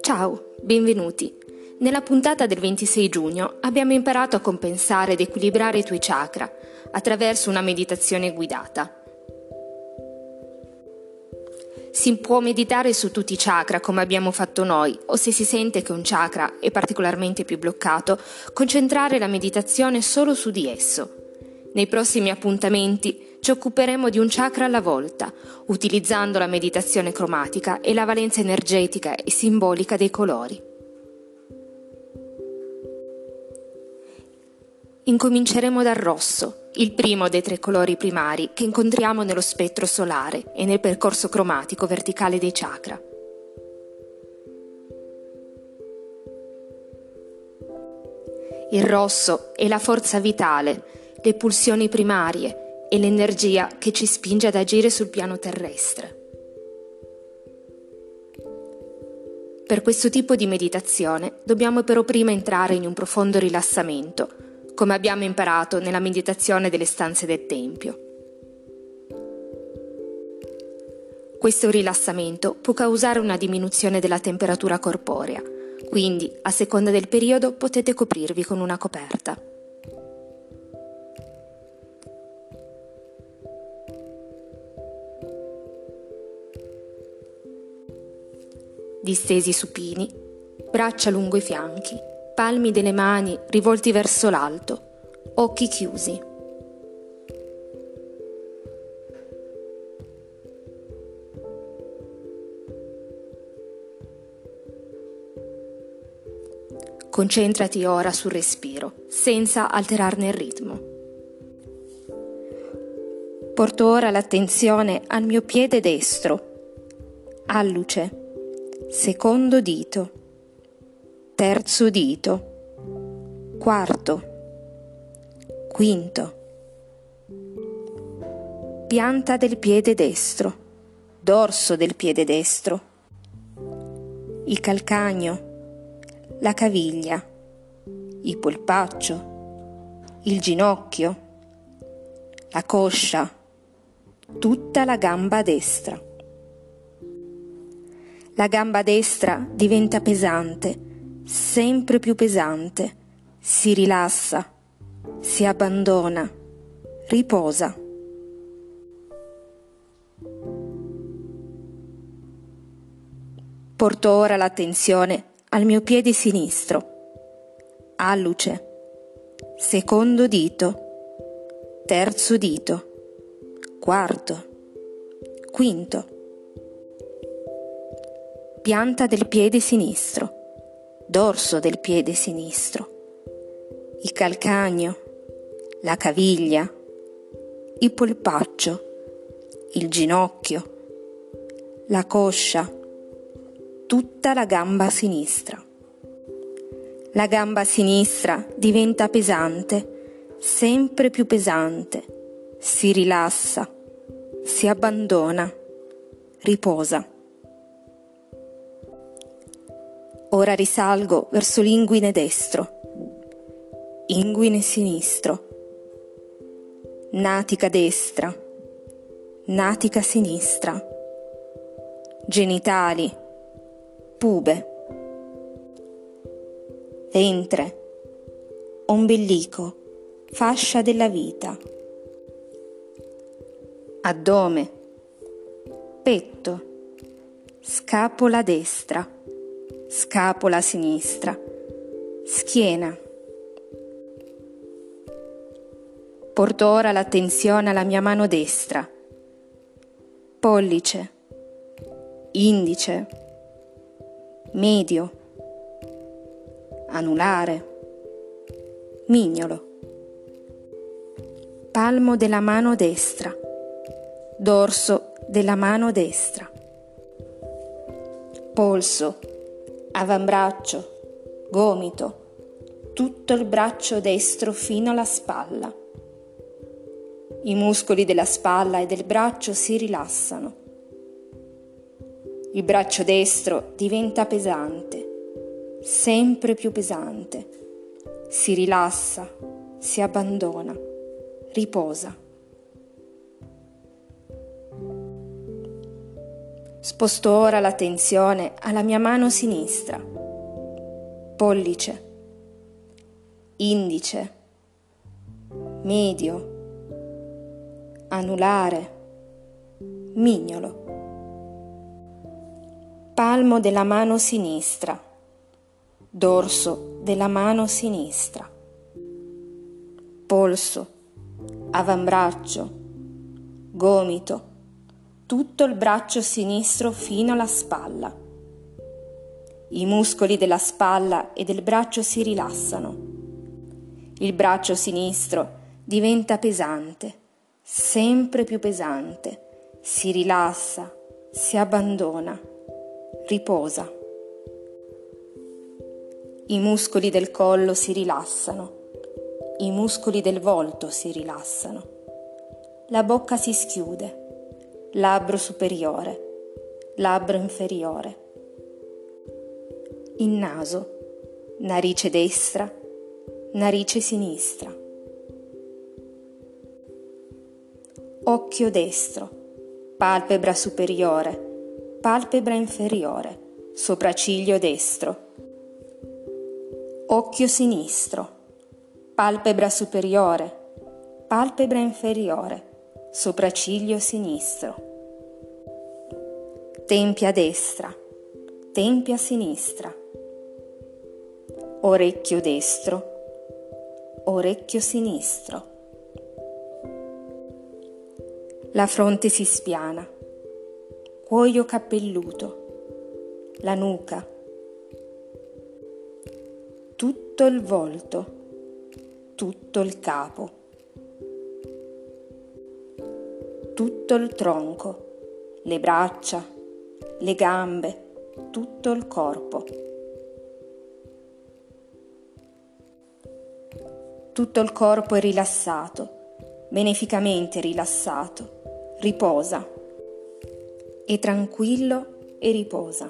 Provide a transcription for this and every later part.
Ciao, benvenuti. Nella puntata del 26 giugno abbiamo imparato a compensare ed equilibrare i tuoi chakra attraverso una meditazione guidata. Si può meditare su tutti i chakra come abbiamo fatto noi o se si sente che un chakra è particolarmente più bloccato, concentrare la meditazione solo su di esso. Nei prossimi appuntamenti ci occuperemo di un chakra alla volta, utilizzando la meditazione cromatica e la valenza energetica e simbolica dei colori. Incominceremo dal rosso, il primo dei tre colori primari che incontriamo nello spettro solare e nel percorso cromatico verticale dei chakra. Il rosso è la forza vitale, le pulsioni primarie e l'energia che ci spinge ad agire sul piano terrestre. Per questo tipo di meditazione dobbiamo però prima entrare in un profondo rilassamento come abbiamo imparato nella meditazione delle stanze del Tempio. Questo rilassamento può causare una diminuzione della temperatura corporea, quindi a seconda del periodo potete coprirvi con una coperta. Distesi supini, braccia lungo i fianchi palmi delle mani rivolti verso l'alto, occhi chiusi. Concentrati ora sul respiro, senza alterarne il ritmo. Porto ora l'attenzione al mio piede destro, alluce, secondo dito. Terzo dito, quarto, quinto, pianta del piede destro, dorso del piede destro, il calcagno, la caviglia, il polpaccio, il ginocchio, la coscia, tutta la gamba destra. La gamba destra diventa pesante sempre più pesante, si rilassa, si abbandona, riposa. Porto ora l'attenzione al mio piede sinistro, alluce, secondo dito, terzo dito, quarto, quinto, pianta del piede sinistro dorso del piede sinistro, il calcagno, la caviglia, il polpaccio, il ginocchio, la coscia, tutta la gamba sinistra. La gamba sinistra diventa pesante, sempre più pesante, si rilassa, si abbandona, riposa. Ora risalgo verso l'inguine destro, inguine sinistro, natica destra, natica sinistra, genitali, pube, ventre, ombelico, fascia della vita, addome, petto, scapola destra scapola sinistra, schiena. Porto ora l'attenzione alla mia mano destra, pollice, indice, medio, anulare, mignolo, palmo della mano destra, dorso della mano destra, polso, avambraccio, gomito, tutto il braccio destro fino alla spalla. I muscoli della spalla e del braccio si rilassano. Il braccio destro diventa pesante, sempre più pesante. Si rilassa, si abbandona, riposa. Sposto ora l'attenzione alla mia mano sinistra, pollice, indice, medio, anulare, mignolo. Palmo della mano sinistra, dorso della mano sinistra, polso, avambraccio, gomito, tutto il braccio sinistro fino alla spalla. I muscoli della spalla e del braccio si rilassano. Il braccio sinistro diventa pesante, sempre più pesante, si rilassa, si abbandona, riposa. I muscoli del collo si rilassano, i muscoli del volto si rilassano, la bocca si schiude labbro superiore, labbro inferiore. Il naso, narice destra, narice sinistra. Occhio destro, palpebra superiore, palpebra inferiore, sopracciglio destro. Occhio sinistro, palpebra superiore, palpebra inferiore sopracciglio sinistro, tempia destra, tempia sinistra, orecchio destro, orecchio sinistro. La fronte si spiana, cuoio cappelluto, la nuca, tutto il volto, tutto il capo. Tutto il tronco, le braccia, le gambe, tutto il corpo. Tutto il corpo è rilassato, beneficamente rilassato, riposa. È tranquillo e riposa.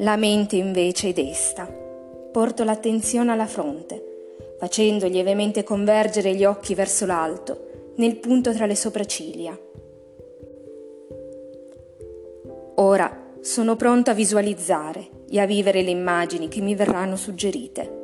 La mente invece è desta. Porto l'attenzione alla fronte facendo lievemente convergere gli occhi verso l'alto, nel punto tra le sopracciglia. Ora sono pronto a visualizzare e a vivere le immagini che mi verranno suggerite.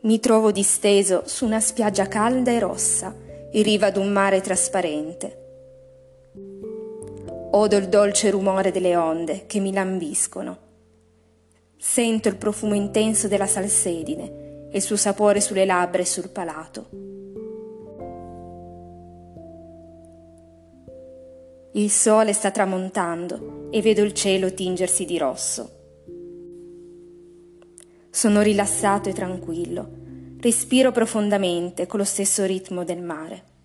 Mi trovo disteso su una spiaggia calda e rossa, in riva ad un mare trasparente. Odo il dolce rumore delle onde che mi lambiscono. Sento il profumo intenso della salsedine e il suo sapore sulle labbra e sul palato. Il sole sta tramontando e vedo il cielo tingersi di rosso. Sono rilassato e tranquillo, respiro profondamente con lo stesso ritmo del mare.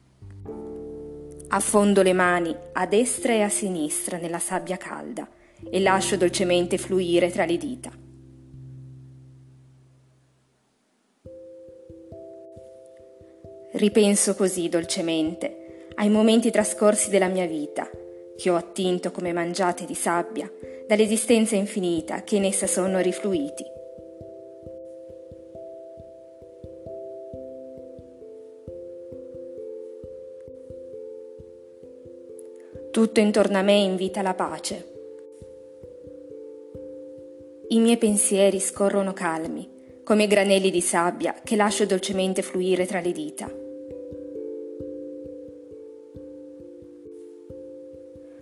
Affondo le mani a destra e a sinistra nella sabbia calda e lascio dolcemente fluire tra le dita. Ripenso così dolcemente ai momenti trascorsi della mia vita, che ho attinto come mangiate di sabbia dall'esistenza infinita che in essa sono rifluiti Tutto intorno a me invita la pace. I miei pensieri scorrono calmi, come granelli di sabbia che lascio dolcemente fluire tra le dita.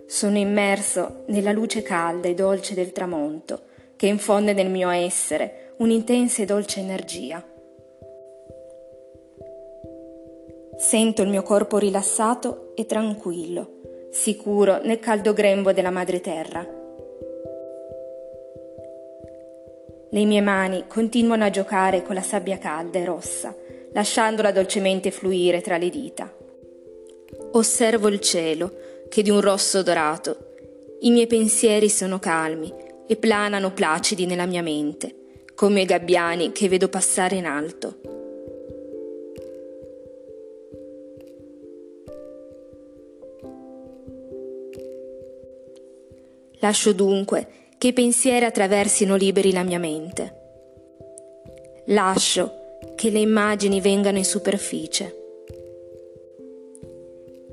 Sono immerso nella luce calda e dolce del tramonto che infonde nel mio essere un'intensa e dolce energia. Sento il mio corpo rilassato e tranquillo sicuro nel caldo grembo della madre terra. Le mie mani continuano a giocare con la sabbia calda e rossa, lasciandola dolcemente fluire tra le dita. Osservo il cielo, che è di un rosso dorato. I miei pensieri sono calmi e planano placidi nella mia mente, come i gabbiani che vedo passare in alto. Lascio dunque che i pensieri attraversino liberi la mia mente. Lascio che le immagini vengano in superficie.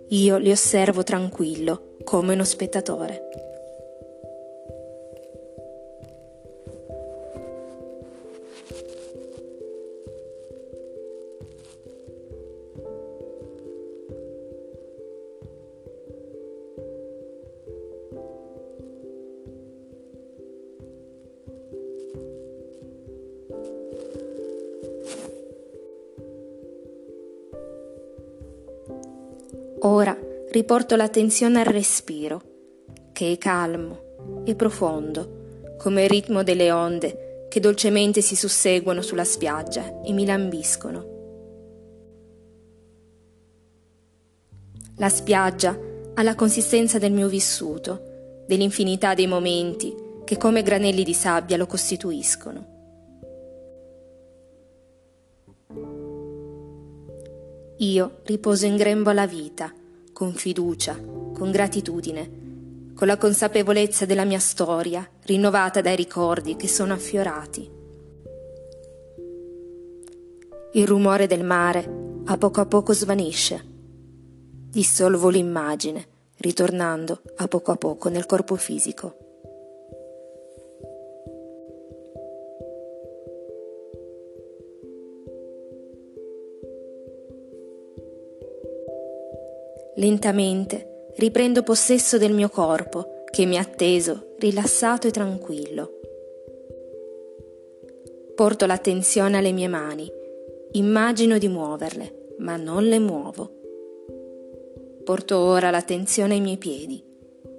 Io li osservo tranquillo, come uno spettatore. Ora riporto l'attenzione al respiro, che è calmo e profondo, come il ritmo delle onde che dolcemente si susseguono sulla spiaggia e mi lambiscono. La spiaggia ha la consistenza del mio vissuto, dell'infinità dei momenti che come granelli di sabbia lo costituiscono. Io riposo in grembo alla vita, con fiducia, con gratitudine, con la consapevolezza della mia storia, rinnovata dai ricordi che sono affiorati. Il rumore del mare a poco a poco svanisce. Dissolvo l'immagine, ritornando a poco a poco nel corpo fisico. Lentamente riprendo possesso del mio corpo che mi ha atteso, rilassato e tranquillo. Porto l'attenzione alle mie mani, immagino di muoverle, ma non le muovo. Porto ora l'attenzione ai miei piedi,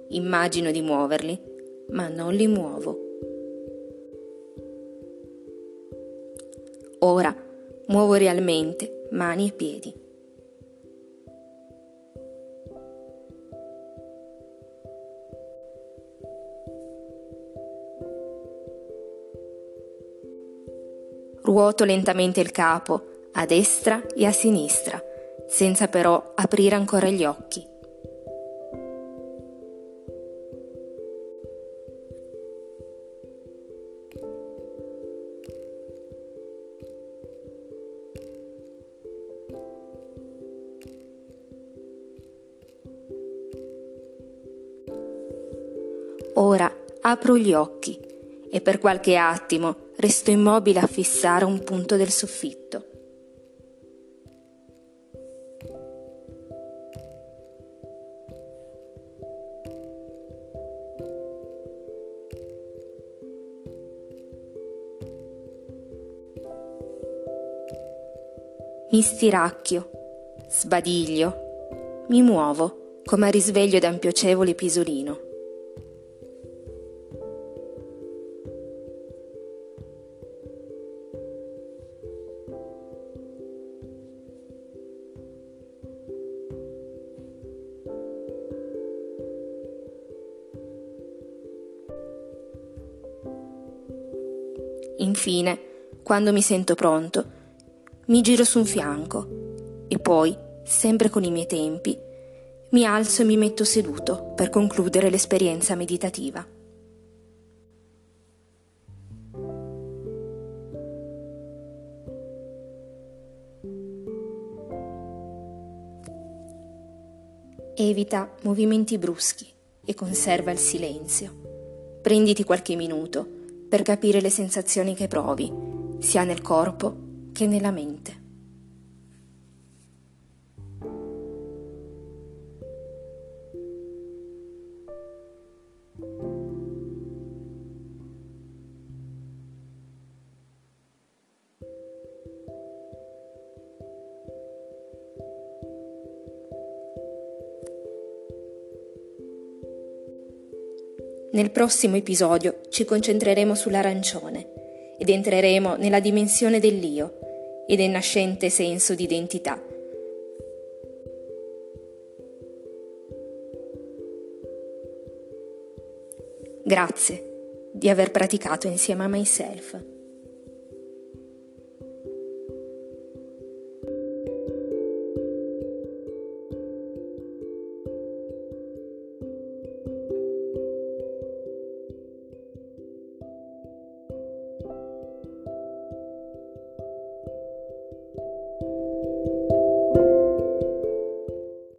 immagino di muoverli, ma non li muovo. Ora muovo realmente mani e piedi. Ruoto lentamente il capo, a destra e a sinistra, senza però aprire ancora gli occhi. Ora apro gli occhi e per qualche attimo resto immobile a fissare un punto del soffitto. Mi stiracchio, sbadiglio, mi muovo come a risveglio da un piacevole pisolino. Infine, quando mi sento pronto, mi giro su un fianco e poi, sempre con i miei tempi, mi alzo e mi metto seduto per concludere l'esperienza meditativa. Evita movimenti bruschi e conserva il silenzio. Prenditi qualche minuto per capire le sensazioni che provi, sia nel corpo che nella mente. Nel prossimo episodio ci concentreremo sull'arancione ed entreremo nella dimensione dell'io e del nascente senso di identità. Grazie di aver praticato insieme a myself.